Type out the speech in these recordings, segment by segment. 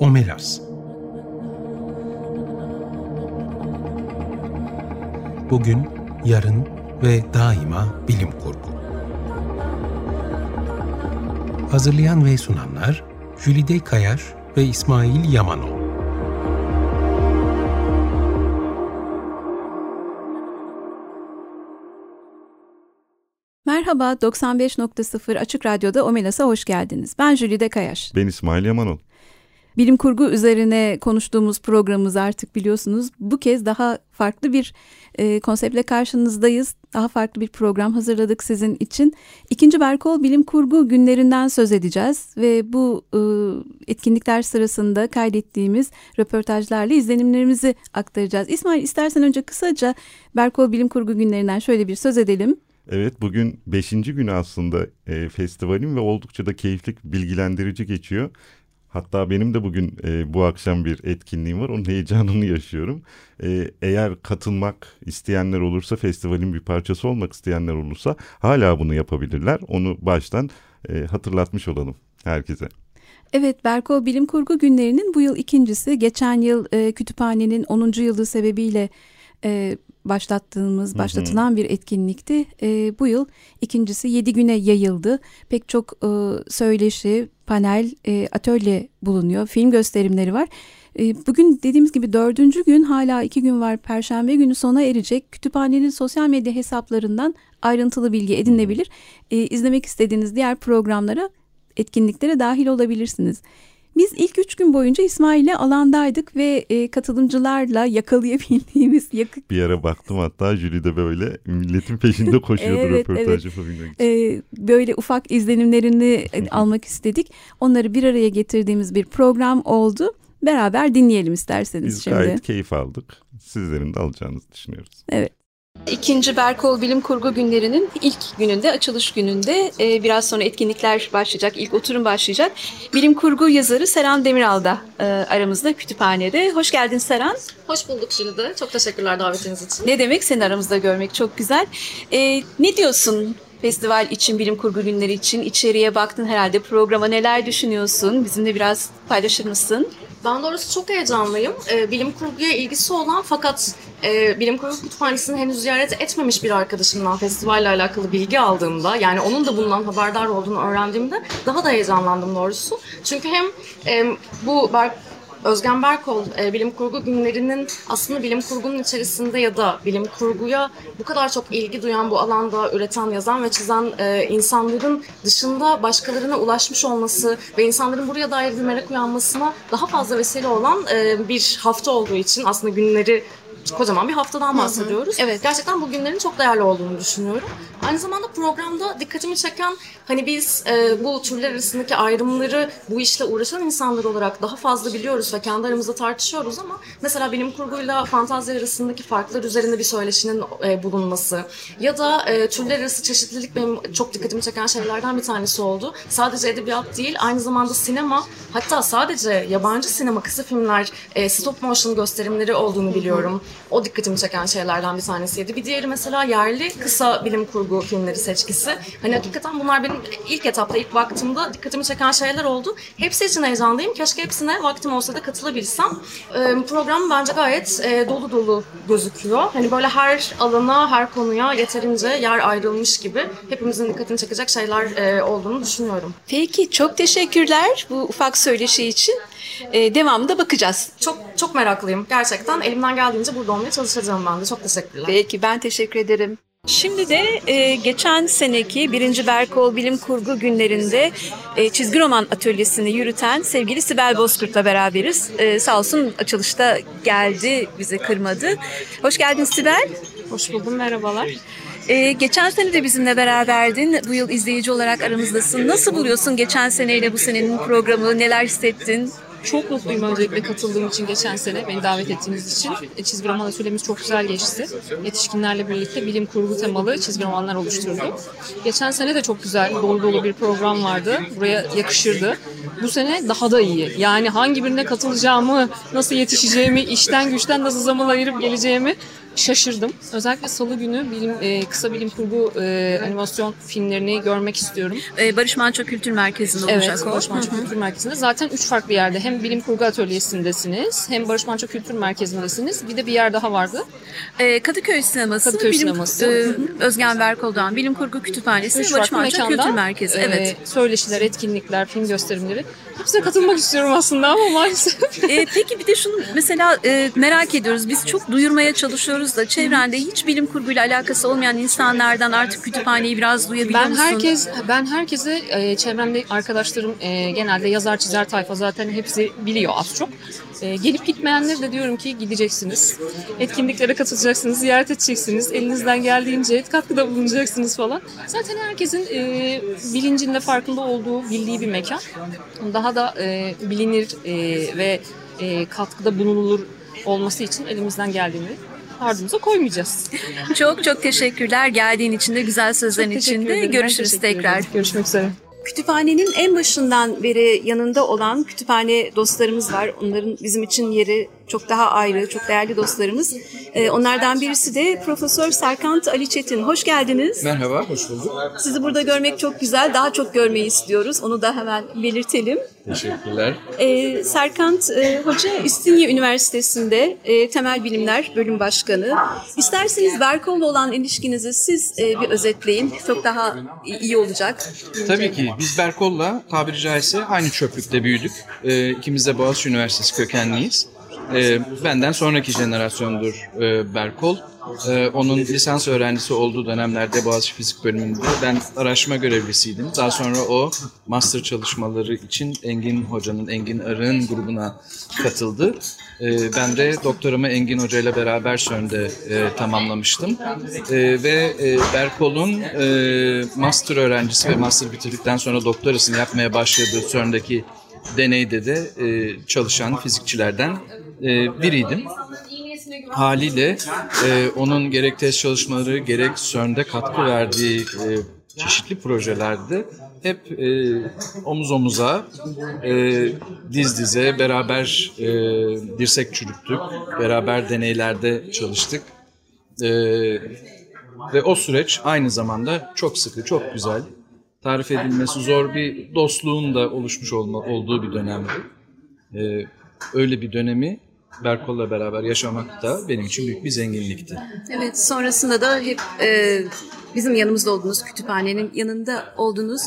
Omelas Bugün, yarın ve daima bilim kurgu. Hazırlayan ve sunanlar Jülide Kayar ve İsmail Yamanol. Merhaba, 95.0 Açık Radyo'da Omelas'a hoş geldiniz. Ben Jülide Kayaş. Ben İsmail Yamanol. Bilim kurgu üzerine konuştuğumuz programımız artık biliyorsunuz. Bu kez daha farklı bir e, konseptle karşınızdayız. Daha farklı bir program hazırladık sizin için. İkinci Berkol Bilim Kurgu günlerinden söz edeceğiz ve bu e, etkinlikler sırasında kaydettiğimiz röportajlarla izlenimlerimizi aktaracağız. İsmail istersen önce kısaca Berkol Bilim Kurgu günlerinden şöyle bir söz edelim. Evet bugün beşinci günü aslında e, festivalin ve oldukça da keyifli, bilgilendirici geçiyor. Hatta benim de bugün e, bu akşam bir etkinliğim var. Onun heyecanını yaşıyorum. E, eğer katılmak isteyenler olursa, festivalin bir parçası olmak isteyenler olursa hala bunu yapabilirler. Onu baştan e, hatırlatmış olalım herkese. Evet, Berko Bilim Kurgu Günleri'nin bu yıl ikincisi. Geçen yıl e, kütüphanenin 10. yılı sebebiyle e, başlattığımız, başlatılan hı hı. bir etkinlikti. E, bu yıl ikincisi yedi güne yayıldı. Pek çok e, söyleşi, panel, e, atölye bulunuyor. Film gösterimleri var. E, bugün dediğimiz gibi dördüncü gün hala iki gün var. Perşembe günü sona erecek. Kütüphanenin sosyal medya hesaplarından ayrıntılı bilgi edinebilir. E, izlemek istediğiniz diğer programlara, etkinliklere dahil olabilirsiniz. Biz ilk üç gün boyunca İsmail'le alandaydık ve e, katılımcılarla yakalayabildiğimiz yakık... Bir yere baktım hatta jüri de böyle milletin peşinde koşuyordu evet, röportaj evet. yapabilmek için. E, böyle ufak izlenimlerini almak istedik. Onları bir araya getirdiğimiz bir program oldu. Beraber dinleyelim isterseniz Biz şimdi. Biz gayet keyif aldık. Sizlerin de alacağınızı düşünüyoruz. Evet. İkinci Berkol Bilim Kurgu günlerinin ilk gününde, açılış gününde e, biraz sonra etkinlikler başlayacak, ilk oturum başlayacak. Bilim Kurgu yazarı Seren Demiral da e, aramızda kütüphanede. Hoş geldin Seren. Hoş bulduk Jülide. Çok teşekkürler davetiniz için. Ne demek seni aramızda görmek çok güzel. E, ne diyorsun festival için, bilim kurgu günleri için içeriye baktın herhalde programa neler düşünüyorsun? Bizimle biraz paylaşır mısın? Ben doğrusu çok heyecanlıyım. Bilim kurguya ilgisi olan fakat e, bilim kurgu kütüphanesini henüz ziyaret etmemiş bir arkadaşımdan festivalle alakalı bilgi aldığımda yani onun da bundan haberdar olduğunu öğrendiğimde daha da heyecanlandım doğrusu. Çünkü hem e, bu Özgen Berkol e, bilim kurgu günlerinin aslında bilim kurgunun içerisinde ya da bilim kurguya bu kadar çok ilgi duyan bu alanda üreten, yazan ve çizen e, insanların dışında başkalarına ulaşmış olması ve insanların buraya dair bir merak uyanmasına daha fazla vesile olan e, bir hafta olduğu için aslında günleri kocaman bir haftadan bahsediyoruz. Hı hı. Evet. Gerçekten bu günlerin çok değerli olduğunu düşünüyorum. Aynı zamanda programda dikkatimi çeken hani biz e, bu türler arasındaki ayrımları bu işle uğraşan insanlar olarak daha fazla biliyoruz ve kendi aramızda tartışıyoruz ama mesela bilim kurguyla fantazi arasındaki farklar üzerinde bir söyleşinin e, bulunması ya da e, türler arası çeşitlilik benim çok dikkatimi çeken şeylerden bir tanesi oldu. Sadece edebiyat değil aynı zamanda sinema hatta sadece yabancı sinema kısa filmler e, stop motion gösterimleri olduğunu biliyorum. O dikkatimi çeken şeylerden bir tanesiydi. Bir diğeri mesela yerli kısa bilim kurgu filmleri seçkisi. Hani hakikaten bunlar benim ilk etapta, ilk baktığımda dikkatimi çeken şeyler oldu. Hepsi için heyecanlıyım. Keşke hepsine vaktim olsa da katılabilsem. Ee, program bence gayet e, dolu dolu gözüküyor. Hani böyle her alana, her konuya yeterince yer ayrılmış gibi hepimizin dikkatini çekecek şeyler e, olduğunu düşünüyorum. Peki çok teşekkürler bu ufak söyleşi için. Ee, devamında bakacağız. Çok çok meraklıyım. Gerçekten elimden geldiğince burada olmaya çalışacağım ben de. Çok teşekkürler. Peki ben teşekkür ederim. Şimdi de e, geçen seneki birinci Berkol Bilim Kurgu günlerinde e, çizgi roman atölyesini yürüten sevgili Sibel Bozkurt'la beraberiz. E, sağ olsun açılışta geldi, bizi kırmadı. Hoş geldin Sibel. Hoş buldum, merhabalar. Ee, geçen sene de bizimle beraberdin. Bu yıl izleyici olarak aramızdasın. Nasıl buluyorsun geçen seneyle bu senenin programı? Neler hissettin? Çok mutluyum öncelikle katıldığım için geçen sene beni davet ettiğiniz için. E, çizgi roman atölyemiz çok güzel geçti. Yetişkinlerle birlikte bilim kurgu temalı çizgi romanlar oluşturduk. Geçen sene de çok güzel, dolu dolu bir program vardı. Buraya yakışırdı. Bu sene daha da iyi. Yani hangi birine katılacağımı, nasıl yetişeceğimi, işten güçten nasıl zaman ayırıp geleceğimi şaşırdım. Özellikle Salı günü bilim, e, kısa bilim kurgu e, animasyon filmlerini görmek istiyorum. Ee, Barış Manço Kültür Merkezi'nde olacak Evet, o. Barış Manço Kültür Merkezi'nde. Zaten üç farklı yerde. Hem Bilim Kurgu Atölyesi'ndesiniz, hem Barış Manço Kültür Merkezi'ndesiniz. Bir de bir yer daha vardı. Ee, Kadıköy Sineması, Kadıköy Bilim, Sineması. e, Özgen Berkol'dan Bilim Kurgu Kütüphanesi, Üç Barış Manço Kültür Merkezi. e, Evet. söyleşiler, etkinlikler, film gösterimleri. Hepsine katılmak istiyorum aslında ama maalesef. Ee, peki bir de şunu mesela e, merak ediyoruz. Biz çok duyurmaya çalışıyoruz da çevrende hiç bilim kurguyla alakası olmayan insanlardan artık kütüphaneyi biraz duyabiliyor Ben musun? herkes ben herkese e, çevremde arkadaşlarım e, genelde yazar çizer tayfa zaten hepsi biliyor az çok. E, gelip gitmeyenlere de diyorum ki gideceksiniz. Etkinliklere katılacaksınız, ziyaret edeceksiniz. Elinizden geldiğince katkıda bulunacaksınız falan. Zaten herkesin e, bilincinde farkında olduğu, bildiği bir mekan. Daha da e, bilinir e, ve e, katkıda bulunulur olması için elimizden geldiğini ardımıza koymayacağız. Çok çok teşekkürler geldiğin için de güzel sözlerin için de. Görüşürüz tekrar. ederim. Görüşmek üzere. Kütüphanenin en başından beri yanında olan kütüphane dostlarımız var. Onların bizim için yeri çok daha ayrı, çok değerli dostlarımız. Ee, onlardan birisi de Profesör Serkant Ali Çetin. Hoş geldiniz. Merhaba, hoş bulduk. Sizi burada görmek çok güzel. Daha çok görmeyi istiyoruz. Onu da hemen belirtelim. Teşekkürler. Ee, Serkant e, Hoca İstinye Üniversitesi'nde e, Temel Bilimler Bölüm Başkanı. İsterseniz Berkol'la olan ilişkinizi siz e, bir özetleyin. Çok daha iyi olacak. Tabii ki biz Berkol'la tabiri caizse aynı çöplükte büyüdük. Ee, ikimiz de Boğaziçi Üniversitesi kökenliyiz. Ee, benden sonraki jenerasyondur e, Berkol. Ee, onun lisans öğrencisi olduğu dönemlerde Boğaziçi Fizik bölümünde ben araştırma görevlisiydim. Daha sonra o master çalışmaları için Engin Hoca'nın, Engin Arı'nın grubuna katıldı. Ee, ben de doktoramı Engin Hoca ile beraber CERN'de e, tamamlamıştım. Ee, ve e, Berkol'un e, master öğrencisi ve master bitirdikten sonra doktorasını yapmaya başladığı CERN'deki deneyde de e, çalışan fizikçilerden e, biriydim. Haliyle e, onun gerek test çalışmaları gerek CERN'de katkı verdiği e, çeşitli projelerde hep e, omuz omuza, e, diz dize beraber e, dirsek çürüttük, beraber deneylerde çalıştık. E, ve o süreç aynı zamanda çok sıkı, çok güzel, tarif edilmesi zor bir dostluğun da oluşmuş olma, olduğu bir dönemdi. E, öyle bir dönemi Berkol'la beraber yaşamak da benim için büyük bir zenginlikti. Evet, sonrasında da hep e, bizim yanımızda oldunuz, kütüphanenin yanında oldunuz.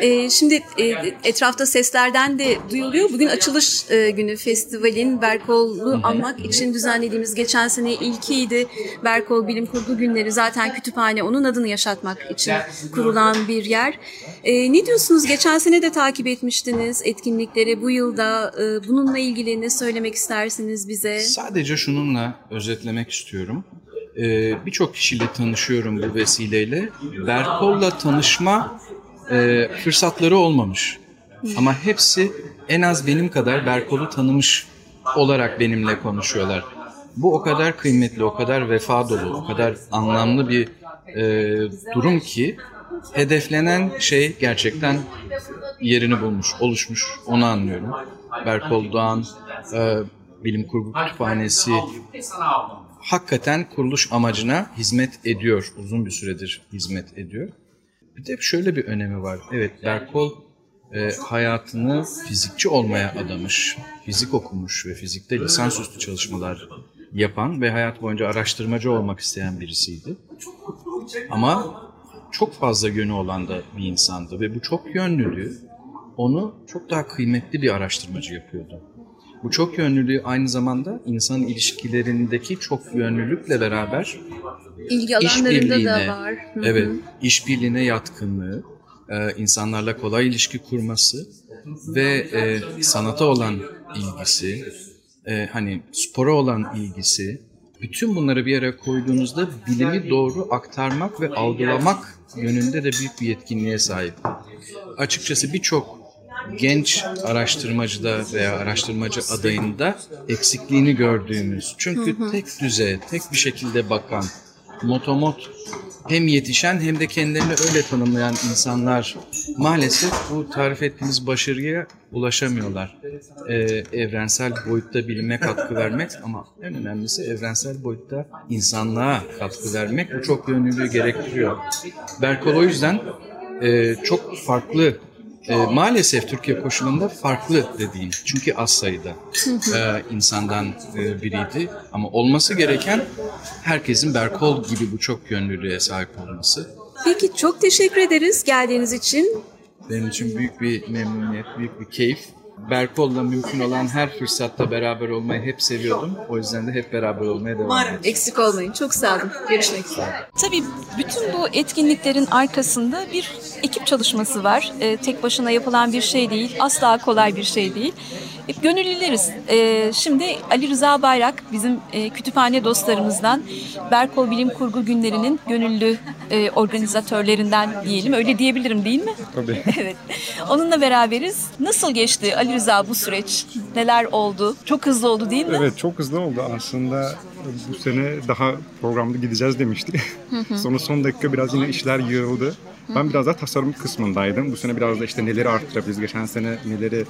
E, şimdi e, etrafta seslerden de duyuluyor. Bugün açılış e, günü festivalin Berkol'u anmak için düzenlediğimiz geçen sene ilkiydi. Berkol Bilim Kurgu Günleri zaten kütüphane onun adını yaşatmak için kurulan bir yer. E, ne diyorsunuz? Geçen sene de takip etmiştiniz etkinlikleri. Bu yılda e, bununla ilgili ne söylemek istersiniz bize? Sadece şununla özetlemek istiyorum. Ee, Birçok kişiyle tanışıyorum bu vesileyle. Berkol'la tanışma e, fırsatları olmamış. Ama hepsi en az benim kadar Berkol'u tanımış olarak benimle konuşuyorlar. Bu o kadar kıymetli, o kadar vefa dolu, o kadar anlamlı bir e, durum ki hedeflenen şey gerçekten yerini bulmuş, oluşmuş. Onu anlıyorum. Berkol Doğan, e, Bilim Kurgu Kütüphanesi hakikaten kuruluş amacına hizmet ediyor. Uzun bir süredir hizmet ediyor. Bir de şöyle bir önemi var. Evet Berkol e, hayatını fizikçi olmaya adamış. Fizik okumuş ve fizikte lisansüstü çalışmalar yapan ve hayat boyunca araştırmacı olmak isteyen birisiydi. Ama çok fazla yönü olan da bir insandı ve bu çok yönlülüğü onu çok daha kıymetli bir araştırmacı yapıyordu. Bu çok yönlülüğü aynı zamanda insan ilişkilerindeki çok yönlülükle beraber İlgi alanlarında da var. Hı hı. evet, işbirliğine yatkınlığı, e, insanlarla kolay ilişki kurması ve e, sanata olan ilgisi, e, hani spora olan ilgisi, bütün bunları bir yere koyduğunuzda bilimi doğru aktarmak ve algılamak yönünde de büyük bir yetkinliğe sahip. Açıkçası birçok genç araştırmacıda veya araştırmacı adayında eksikliğini gördüğümüz. Çünkü tek düze, tek bir şekilde bakan, motomot hem yetişen hem de kendilerini öyle tanımlayan insanlar maalesef bu tarif ettiğimiz başarıya ulaşamıyorlar. Ee, evrensel boyutta bilime katkı vermek ama en önemlisi evrensel boyutta insanlığa katkı vermek. Bu çok yönlülüğü gerektiriyor. Berkol o yüzden e, çok farklı e, maalesef Türkiye koşulunda farklı dediğim. Çünkü az sayıda e, insandan e, biriydi. Ama olması gereken herkesin Berkol gibi bu çok yönlülüğe sahip olması. Peki çok teşekkür ederiz geldiğiniz için. Benim için büyük bir memnuniyet, büyük bir keyif. Berkol'la mümkün olan her fırsatta beraber olmayı hep seviyordum. O yüzden de hep beraber olmaya devam edeceğim. Eksik olmayın. Çok sağ olun. Görüşmek üzere. Tabii bütün bu etkinliklerin arkasında bir ekip çalışması var. Ee, tek başına yapılan bir şey değil. Asla kolay bir şey değil. Gönüllüleriz. Ee, şimdi Ali Rıza Bayrak bizim e, kütüphane dostlarımızdan Berkol Bilim Kurgu Günleri'nin gönüllü e, organizatörlerinden diyelim. Öyle diyebilirim değil mi? Tabii. evet. Onunla beraberiz. Nasıl geçti Ali Rıza bu süreç? Neler oldu? Çok hızlı oldu değil mi? Evet çok hızlı oldu. Aslında bu sene daha programda gideceğiz demiştik. Sonra son dakika biraz yine işler yığıldı. Ben biraz daha tasarım kısmındaydım. Bu sene biraz da işte neleri arttırabiliriz, geçen sene neleri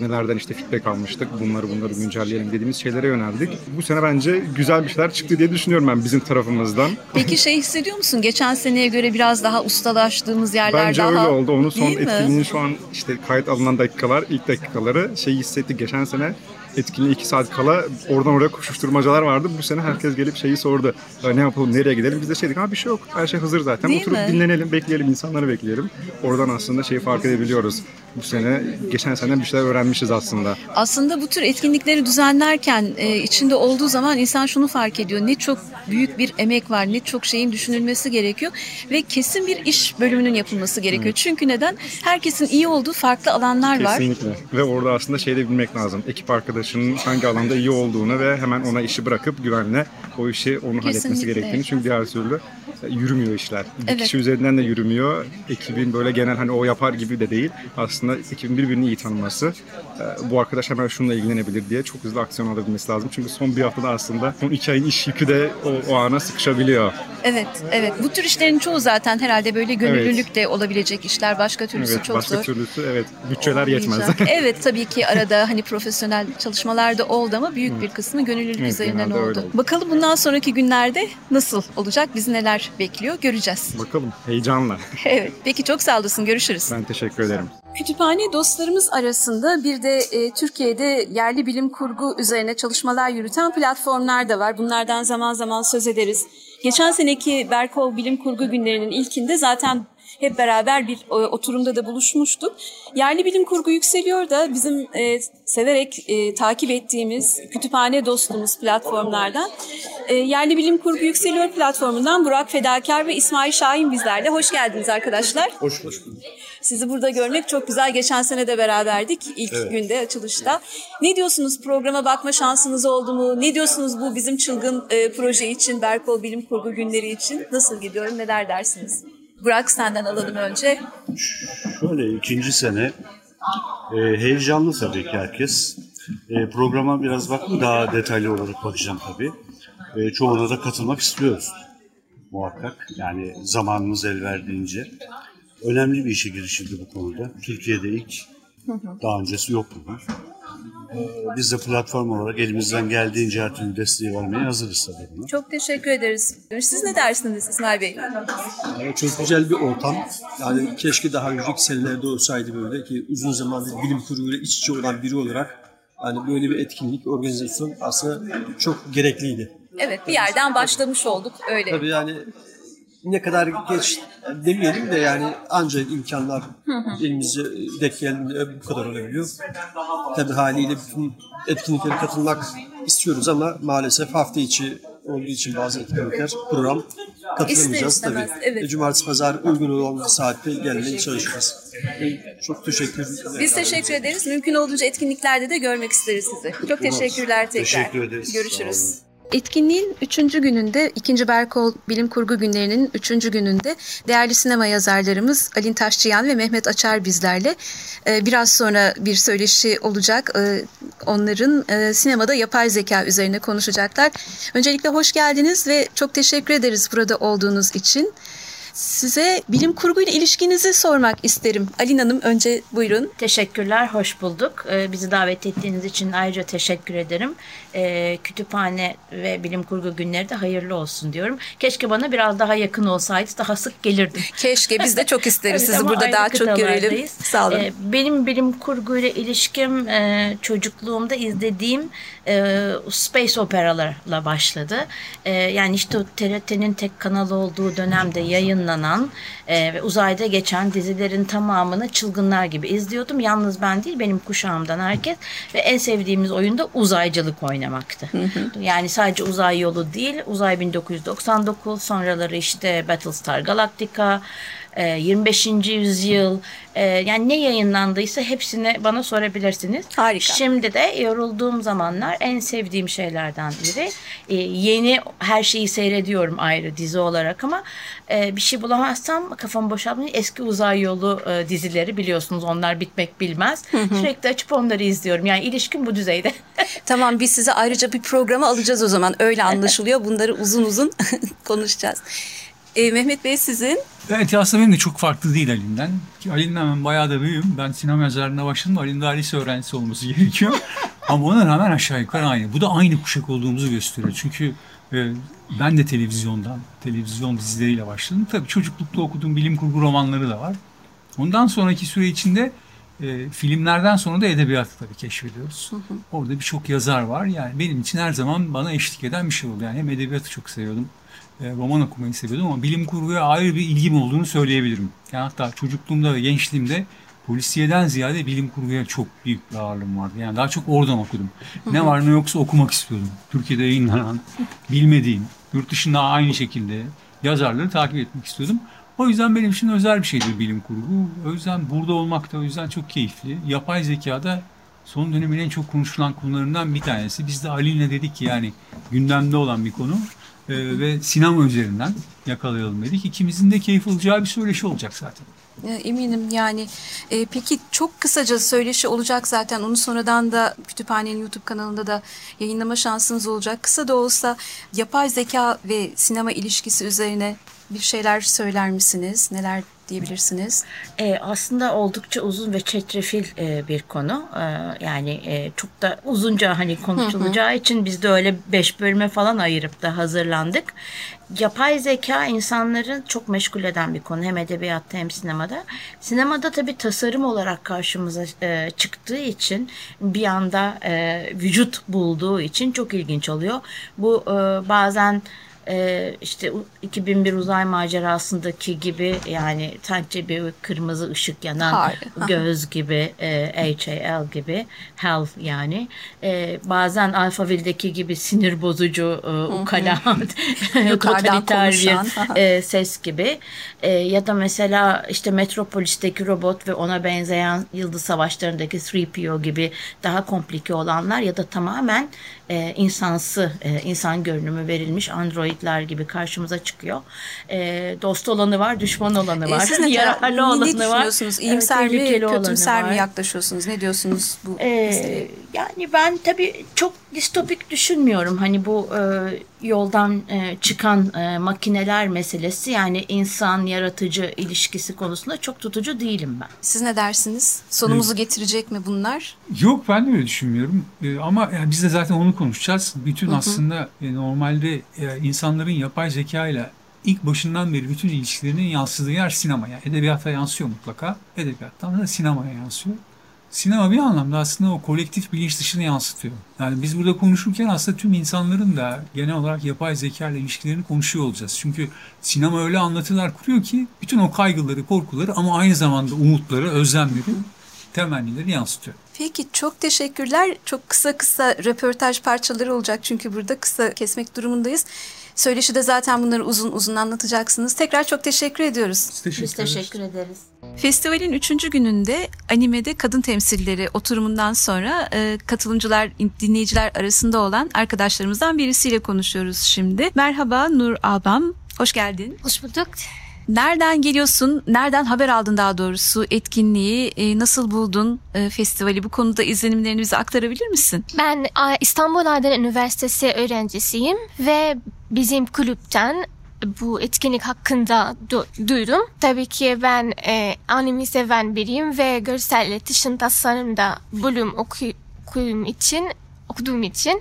nelerden işte feedback almıştık, bunları bunları güncelleyelim dediğimiz şeylere yöneldik. Bu sene bence güzel bir şeyler çıktı diye düşünüyorum ben bizim tarafımızdan. Peki şey hissediyor musun? Geçen seneye göre biraz daha ustalaştığımız yerler Bence daha... öyle oldu. Onun son Değil mi? etkinliğin şu an işte kayıt alınan dakikalar, ilk dakikaları şey hissettik. Geçen sene etkinliğe iki saat kala oradan oraya koşuşturmacalar vardı. Bu sene herkes gelip şeyi sordu. Ne yapalım, nereye gidelim? Biz de şey dedik, ha bir şey yok. Her şey hazır zaten. Değil Oturup mi? dinlenelim, bekleyelim, insanları bekleyelim. Oradan aslında şeyi fark edebiliyoruz. Bu sene, geçen seneden bir şeyler öğrenmişiz aslında. Aslında bu tür etkinlikleri düzenlerken e, içinde olduğu zaman insan şunu fark ediyor. Ne çok büyük bir emek var, ne çok şeyin düşünülmesi gerekiyor ve kesin bir iş bölümünün yapılması gerekiyor. Çünkü neden? Herkesin iyi olduğu farklı alanlar var. Kesinlikle. Ve orada aslında şey de bilmek lazım. Ekip arkadaşının hangi alanda iyi olduğunu ve hemen ona işi bırakıp güvenle o işi onu halletmesi Kesinlikle. gerektiğini. Çünkü diğer türlü e, yürümüyor işler. Bir Evet. kişi üzerinden de yürümüyor. Ekibin böyle genel hani o yapar gibi de değil. Aslında ekibin birbirini iyi tanıması. e, Bu arkadaş hemen şununla ilgilenebilir diye çok hızlı aksiyon alabilmesi lazım. Çünkü son bir haftada aslında son iki ayın iş yükü de o, o ana sıkışabiliyor. Evet, evet. Bu tür işlerin çoğu zaten herhalde böyle gönüllülük de olabilecek işler. Başka türlüsü Evet, çok başka zor. türlüsü evet bütçeler yetmez. Olmayacak. evet tabii ki arada hani profesyonel çalışmalar da oldu ama büyük bir kısmı gönüllülük Evet, üzerinden oldu. oldu. Bakalım bundan sonraki günlerde nasıl olacak? Bizi neler bekliyor göreceğiz. Bakalım heyecanla. evet. Peki çok sağ olasın. Görüşürüz. Ben teşekkür ederim. Kütüphane dostlarımız arasında bir de e, Türkiye'de yerli bilim kurgu üzerine çalışmalar yürüten platformlar da var. Bunlardan zaman zaman söz ederiz. Geçen seneki Berkol Bilim Kurgu günlerinin ilkinde zaten hep beraber bir e, oturumda da buluşmuştuk. Yerli bilim kurgu yükseliyor da bizim e, severek e, takip ettiğimiz kütüphane dostumuz platformlardan. E, yerli bilim kurgu yükseliyor platformundan Burak Fedakar ve İsmail Şahin bizlerle. Hoş geldiniz arkadaşlar. Hoş bulduk. Sizi burada görmek çok güzel. Geçen sene de beraberdik ilk günde açılışta. Ne diyorsunuz programa bakma şansınız oldu mu? Ne diyorsunuz bu bizim çılgın e, proje için, Berkol Bilim Kurgu günleri için? Nasıl gidiyor? Neler dersiniz? Burak senden alalım önce. Şöyle ikinci sene e, heyecanlı tabii ki herkes. E, programa biraz baktım daha detaylı olarak bakacağım tabii. E, çoğuna da katılmak istiyoruz muhakkak. Yani zamanımız el verdiğince. Önemli bir işe girişildi bu konuda. Türkiye'de ilk, daha öncesi yok bunun. E, biz de platform olarak elimizden geldiğince her türlü desteği vermeye hazırız tabii buna. Çok teşekkür ederiz. Siz ne dersiniz İsmail Bey? Yani çok güzel bir ortam. Yani keşke daha önceki senelerde olsaydı böyle ki uzun zamandır bilim kurguyla iç içe olan biri olarak yani böyle bir etkinlik, organizasyon aslında çok gerekliydi. Evet bir yerden başlamış olduk öyle. Tabii yani ne kadar geç demeyelim de yani ancak imkanlar elimize denk geldiğinde bu kadar olabiliyor. Tabii haliyle bütün etkinliklere katılmak istiyoruz ama maalesef hafta içi olduğu için bazı etkinlikler, program katılamayacağız İster tabii. evet. E, Cumartesi, pazar uygun olan saatte gelmeye çalışırız. E, Çok teşekkür ederim. Biz teşekkür ederiz. Mümkün olduğunca etkinliklerde de görmek isteriz sizi. Çok teşekkürler tekrar. Teşekkür ederiz. Görüşürüz. Etkinliğin üçüncü gününde, ikinci Berkol Bilim Kurgu günlerinin üçüncü gününde değerli sinema yazarlarımız Alin Taşçıyan ve Mehmet Açar bizlerle. Ee, biraz sonra bir söyleşi olacak. Ee, onların e, sinemada yapay zeka üzerine konuşacaklar. Öncelikle hoş geldiniz ve çok teşekkür ederiz burada olduğunuz için. Size bilim kurguyla ilişkinizi sormak isterim. Alin Hanım önce buyurun. Teşekkürler, hoş bulduk. Ee, bizi davet ettiğiniz için ayrıca teşekkür ederim. Ee, kütüphane ve bilim kurgu günleri de hayırlı olsun diyorum. Keşke bana biraz daha yakın olsaydı, daha sık gelirdim. Keşke, biz de çok isteriz evet, sizi burada daha çok görelim. Sağ olun. Ee, benim bilim kurguyla ilişkim e, çocukluğumda izlediğim e, space operalarla başladı. E, yani işte TRT'nin tek kanalı olduğu dönemde yayınlanan e, ve uzayda geçen dizilerin tamamını çılgınlar gibi izliyordum. Yalnız ben değil benim kuşağımdan herkes ve en sevdiğimiz oyunda uzaycılık oynamaktı. Hı hı. Yani sadece uzay yolu değil uzay 1999 sonraları işte Battlestar Galactica 25. Ee, yüzyıl e, yani ne yayınlandıysa hepsini bana sorabilirsiniz. Harika. Şimdi de yorulduğum zamanlar en sevdiğim şeylerden biri. Ee, yeni her şeyi seyrediyorum ayrı dizi olarak ama e, bir şey bulamazsam kafam boşalmıyor. Eski uzay yolu e, dizileri biliyorsunuz onlar bitmek bilmez. Hı hı. Sürekli açıp onları izliyorum. Yani ilişkim bu düzeyde. tamam biz size ayrıca bir programa alacağız o zaman. Öyle anlaşılıyor. Bunları uzun uzun konuşacağız. E, Mehmet Bey sizin? Evet aslında benim de çok farklı değil Ali'nden. Ali'nden ben bayağı da büyüğüm. Ben sinema yazarlığına başladım. Ali'nin daha lise öğrencisi olması gerekiyor. Ama ona rağmen aşağı yukarı aynı. Bu da aynı kuşak olduğumuzu gösteriyor. Çünkü e, ben de televizyondan, televizyon dizileriyle başladım. Tabii çocuklukta okuduğum bilim kurgu romanları da var. Ondan sonraki süre içinde e, filmlerden sonra da edebiyatı tabii keşfediyoruz. Hı hı. Orada birçok yazar var. Yani benim için her zaman bana eşlik eden bir şey oldu. Yani hem edebiyatı çok seviyordum roman okumayı seviyordum ama bilim kurguya ayrı bir ilgim olduğunu söyleyebilirim. Yani hatta çocukluğumda ve gençliğimde polisiyeden ziyade bilim kurguya çok büyük bir ağırlığım vardı. Yani daha çok oradan okudum. Ne var ne yoksa okumak istiyordum. Türkiye'de yayınlanan, bilmediğim, yurt dışında aynı şekilde yazarları takip etmek istiyordum. O yüzden benim için özel bir şeydir bilim kurgu. O yüzden burada olmak da o yüzden çok keyifli. Yapay zekada son dönemin en çok konuşulan konularından bir tanesi. Biz de Ali'yle dedik ki yani gündemde olan bir konu e, ve sinema üzerinden yakalayalım dedik. İkimizin de keyif alacağı bir söyleşi olacak zaten. Eminim yani. E, peki çok kısaca söyleşi olacak zaten. Onu sonradan da kütüphanenin YouTube kanalında da yayınlama şansınız olacak. Kısa da olsa yapay zeka ve sinema ilişkisi üzerine bir şeyler söyler misiniz? Neler diyebilirsiniz? E, aslında oldukça uzun ve çetrefil e, bir konu. E, yani e, çok da uzunca hani konuşulacağı için biz de öyle beş bölüme falan ayırıp da hazırlandık. Yapay zeka insanların çok meşgul eden bir konu hem edebiyatta hem sinemada. Sinemada tabii tasarım olarak karşımıza e, çıktığı için bir anda e, vücut bulduğu için çok ilginç oluyor. Bu e, bazen e, işte 2001 uzay macerasındaki gibi yani sanki bir kırmızı ışık yanan Hayır. göz gibi e, HAL gibi hell yani. E, bazen Alphaville'deki gibi sinir bozucu e, ukala totaliter bir e, ses gibi. E, ya da mesela işte Metropolis'teki robot ve ona benzeyen Yıldız Savaşları'ndaki 3PO gibi daha komplike olanlar ya da tamamen e, insansı, e, insan görünümü verilmiş androidler gibi karşımıza çıkıyor. E, dost olanı var, düşman olanı e, var. E, siz ne, yararlı olanı ne düşünüyorsunuz? İyimser evet, mi, kötümser mi yaklaşıyorsunuz? Ne diyorsunuz bu e, Yani ben tabii çok distopik düşünmüyorum. Hani bu e, yoldan e, çıkan e, makineler meselesi yani insan yaratıcı ilişkisi konusunda çok tutucu değilim ben. Siz ne dersiniz? Sonumuzu evet. getirecek mi bunlar? Yok ben de öyle düşünmüyorum. E, ama yani biz de zaten onu konuşacağız. Bütün hı hı. aslında e, normalde e, insanların yapay zeka ile ilk başından beri bütün ilişkilerinin yansıdığı yer sinema. Yani edebiyata yansıyor mutlaka. Edebiyattan da sinemaya yansıyor. Sinema bir anlamda aslında o kolektif bilinç dışını yansıtıyor. Yani biz burada konuşurken aslında tüm insanların da genel olarak yapay zeka ile ilişkilerini konuşuyor olacağız. Çünkü sinema öyle anlatılar kuruyor ki bütün o kaygıları, korkuları ama aynı zamanda umutları, özlemleri, temennileri yansıtıyor. Peki çok teşekkürler. Çok kısa kısa röportaj parçaları olacak çünkü burada kısa kesmek durumundayız. Söyleşide zaten bunları uzun uzun anlatacaksınız. Tekrar çok teşekkür ediyoruz. Teşekkür Biz teşekkür ederiz. Festivalin üçüncü gününde animede kadın temsilleri oturumundan sonra e, katılımcılar, dinleyiciler arasında olan arkadaşlarımızdan birisiyle konuşuyoruz şimdi. Merhaba Nur Albam, hoş geldin. Hoş bulduk. Nereden geliyorsun? Nereden haber aldın daha doğrusu etkinliği? E, nasıl buldun e, festivali? Bu konuda izlenimlerini bize aktarabilir misin? Ben İstanbul Aydın Üniversitesi öğrencisiyim ve bizim kulüpten bu etkinlik hakkında du- duydum. Tabii ki ben e, anime seven biriyim ve görsel iletişim tasarımda bölüm okuduğum için okuduğum için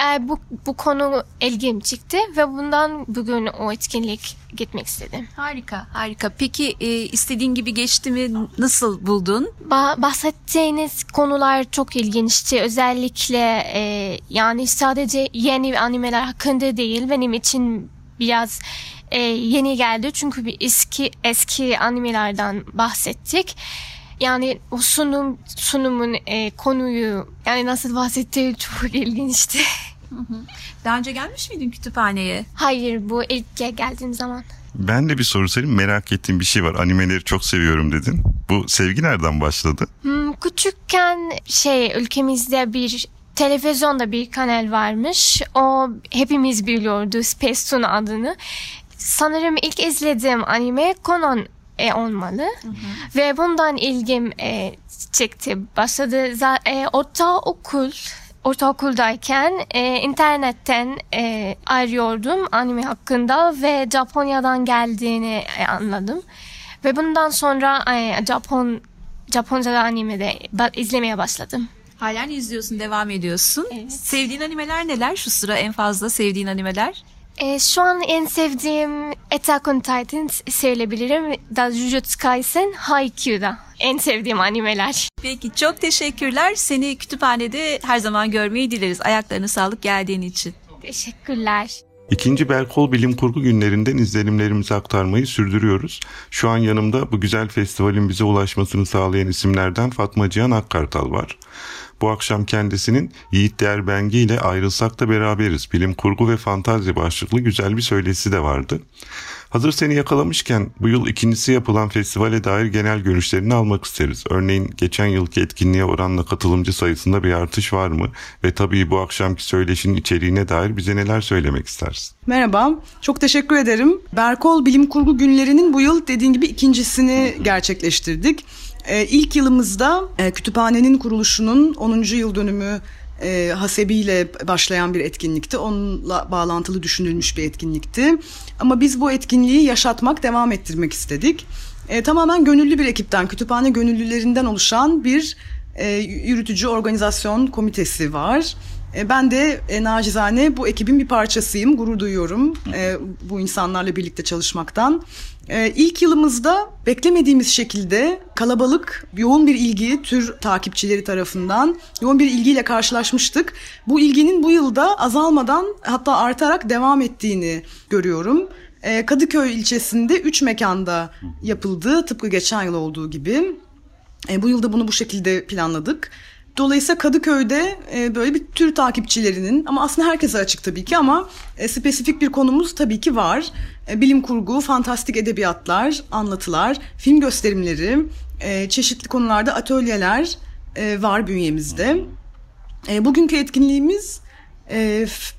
e, bu, bu konu ilgim çıktı ve bundan bugün o etkinlik gitmek istedim. Harika, harika. Peki e, istediğin gibi geçti mi? Nasıl buldun? Ba- bahsettiğiniz konular çok ilginçti. Özellikle e, yani sadece yeni animeler hakkında değil benim için biraz e, yeni geldi. Çünkü bir eski eski animelerden bahsettik. Yani o sunum sunumun e, konuyu yani nasıl bahsettiği çok ilginçti. Daha önce gelmiş miydin kütüphaneye? Hayır bu ilk geldiğim zaman. Ben de bir soru sorayım. Merak ettiğim bir şey var. Animeleri çok seviyorum dedin. Bu sevgi nereden başladı? Hmm, küçükken şey ülkemizde bir televizyonda bir kanal varmış. O hepimiz biliyordu Space Tune adını. Sanırım ilk izlediğim anime Conan e, olmalı. Hı hı. Ve bundan ilgim e, çekti. Başladı e, ortaokul ortaokuldayken e, internetten e, arıyordum anime hakkında ve Japonya'dan geldiğini e, anladım. Ve bundan sonra e, Japon Japonca animede izlemeye başladım. Halen izliyorsun, devam ediyorsun. Evet. Sevdiğin animeler neler? Şu sıra en fazla sevdiğin animeler? E, şu an en sevdiğim Attack on Titan söyleyebilirim. Da Jujutsu Kaisen, Haikyuu'da en sevdiğim animeler. Peki çok teşekkürler. Seni kütüphanede her zaman görmeyi dileriz. Ayaklarına sağlık geldiğin için. Teşekkürler. İkinci Berkol Bilim Kurgu günlerinden izlenimlerimizi aktarmayı sürdürüyoruz. Şu an yanımda bu güzel festivalin bize ulaşmasını sağlayan isimlerden Fatma Cihan Akkartal var. Bu akşam kendisinin Yiğit Değer Bengi ile ayrılsak da beraberiz. Bilim kurgu ve fantazi başlıklı güzel bir söylesi de vardı. Hazır seni yakalamışken bu yıl ikincisi yapılan festivale dair genel görüşlerini almak isteriz. Örneğin geçen yılki etkinliğe oranla katılımcı sayısında bir artış var mı? Ve tabii bu akşamki söyleşinin içeriğine dair bize neler söylemek istersin? Merhaba, çok teşekkür ederim. Berkol Bilim Kurgu Günleri'nin bu yıl dediğin gibi ikincisini gerçekleştirdik. E, ilk yılımızda e, kütüphanenin kuruluşunun 10. yıl dönümü e, hasebiyle başlayan bir etkinlikti. Onunla bağlantılı düşünülmüş bir etkinlikti. Ama biz bu etkinliği yaşatmak, devam ettirmek istedik. E, tamamen gönüllü bir ekipten, kütüphane gönüllülerinden oluşan bir e, yürütücü organizasyon komitesi var. E, ben de e, nacizane bu ekibin bir parçasıyım, gurur duyuyorum e, bu insanlarla birlikte çalışmaktan. Ee, ilk yılımızda beklemediğimiz şekilde kalabalık, yoğun bir ilgi tür takipçileri tarafından yoğun bir ilgiyle karşılaşmıştık. Bu ilginin bu yılda azalmadan hatta artarak devam ettiğini görüyorum. Ee, Kadıköy ilçesinde üç mekanda yapıldı tıpkı geçen yıl olduğu gibi. Ee, bu yılda bunu bu şekilde planladık. Dolayısıyla Kadıköy'de e, böyle bir tür takipçilerinin ama aslında herkese açık tabii ki ama e, spesifik bir konumuz tabii ki var. E, bilim kurgu, fantastik edebiyatlar, anlatılar, film gösterimleri, çeşitli konularda atölyeler var bünyemizde. Bugünkü etkinliğimiz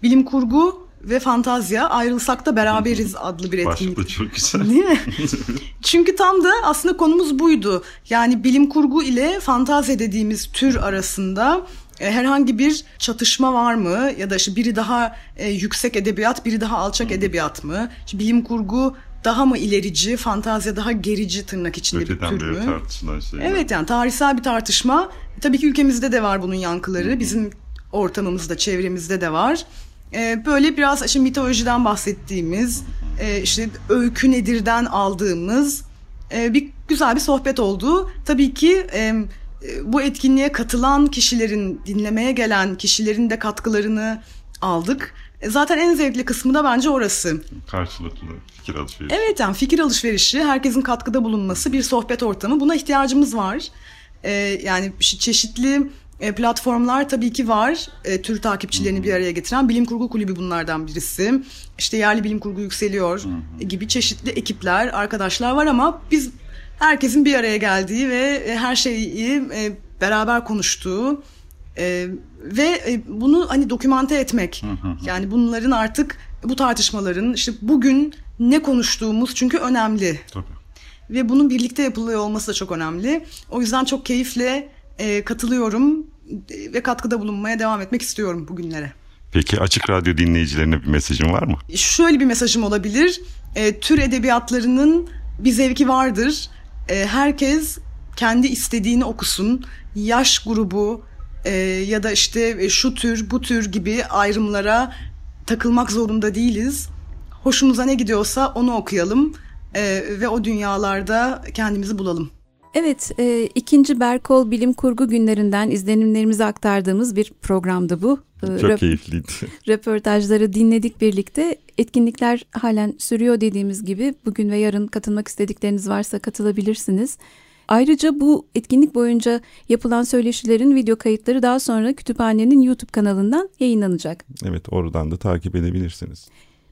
bilim kurgu ve Fantazya ayrılsak da beraberiz adlı bir etkinlik. Başlığı çok güzel. Değil mi? Çünkü tam da aslında konumuz buydu. Yani bilim kurgu ile fantazya dediğimiz tür arasında e, herhangi bir çatışma var mı ya da işte biri daha e, yüksek edebiyat biri daha alçak edebiyat mı? İşte bilim kurgu daha mı ilerici, fantazya daha gerici tırnak içinde Öteden bir tür mü? tartışılan şey. Evet yani tarihsel bir tartışma. Tabii ki ülkemizde de var bunun yankıları. Bizim ortamımızda, çevremizde de var. Ee, böyle biraz işte mitolojiden bahsettiğimiz, e, işte öykü nedirden aldığımız e, bir güzel bir sohbet oldu. Tabii ki e, bu etkinliğe katılan kişilerin, dinlemeye gelen kişilerin de katkılarını aldık. Zaten en zevkli kısmı da bence orası. Karşılıklı fikir alışverişi. Evet yani fikir alışverişi, herkesin katkıda bulunması, bir sohbet ortamı. Buna ihtiyacımız var. Ee, yani çeşitli platformlar tabii ki var. E, tür takipçilerini bir araya getiren Bilim Kurgu Kulübü bunlardan birisi. İşte yerli bilim kurgu yükseliyor gibi çeşitli ekipler, arkadaşlar var ama biz herkesin bir araya geldiği ve e, her şeyi e, beraber konuştuğu e, ve e, bunu hani dokümante etmek. Yani bunların artık bu tartışmaların işte bugün ne konuştuğumuz çünkü önemli. Tabii. Ve bunun birlikte yapılıyor olması da çok önemli. O yüzden çok keyifle e, katılıyorum ve katkıda bulunmaya devam etmek istiyorum bugünlere. Peki Açık Radyo dinleyicilerine bir mesajın var mı? Şöyle bir mesajım olabilir. E, tür edebiyatlarının bir zevki vardır. E, herkes kendi istediğini okusun. Yaş grubu e, ya da işte e, şu tür bu tür gibi ayrımlara takılmak zorunda değiliz. Hoşumuza ne gidiyorsa onu okuyalım e, ve o dünyalarda kendimizi bulalım. Evet, e, ikinci Berkol Bilim Kurgu günlerinden izlenimlerimizi aktardığımız bir programdı bu. E, Çok röp- keyifliydi. Röportajları dinledik birlikte. Etkinlikler halen sürüyor dediğimiz gibi. Bugün ve yarın katılmak istedikleriniz varsa katılabilirsiniz. Ayrıca bu etkinlik boyunca yapılan söyleşilerin video kayıtları daha sonra kütüphanenin YouTube kanalından yayınlanacak. Evet oradan da takip edebilirsiniz.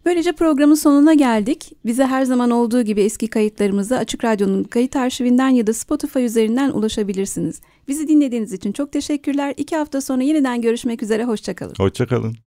Böylece programın sonuna geldik. Bize her zaman olduğu gibi eski kayıtlarımıza Açık Radyo'nun kayıt arşivinden ya da Spotify üzerinden ulaşabilirsiniz. Bizi dinlediğiniz için çok teşekkürler. İki hafta sonra yeniden görüşmek üzere. Hoşçakalın. Hoşçakalın.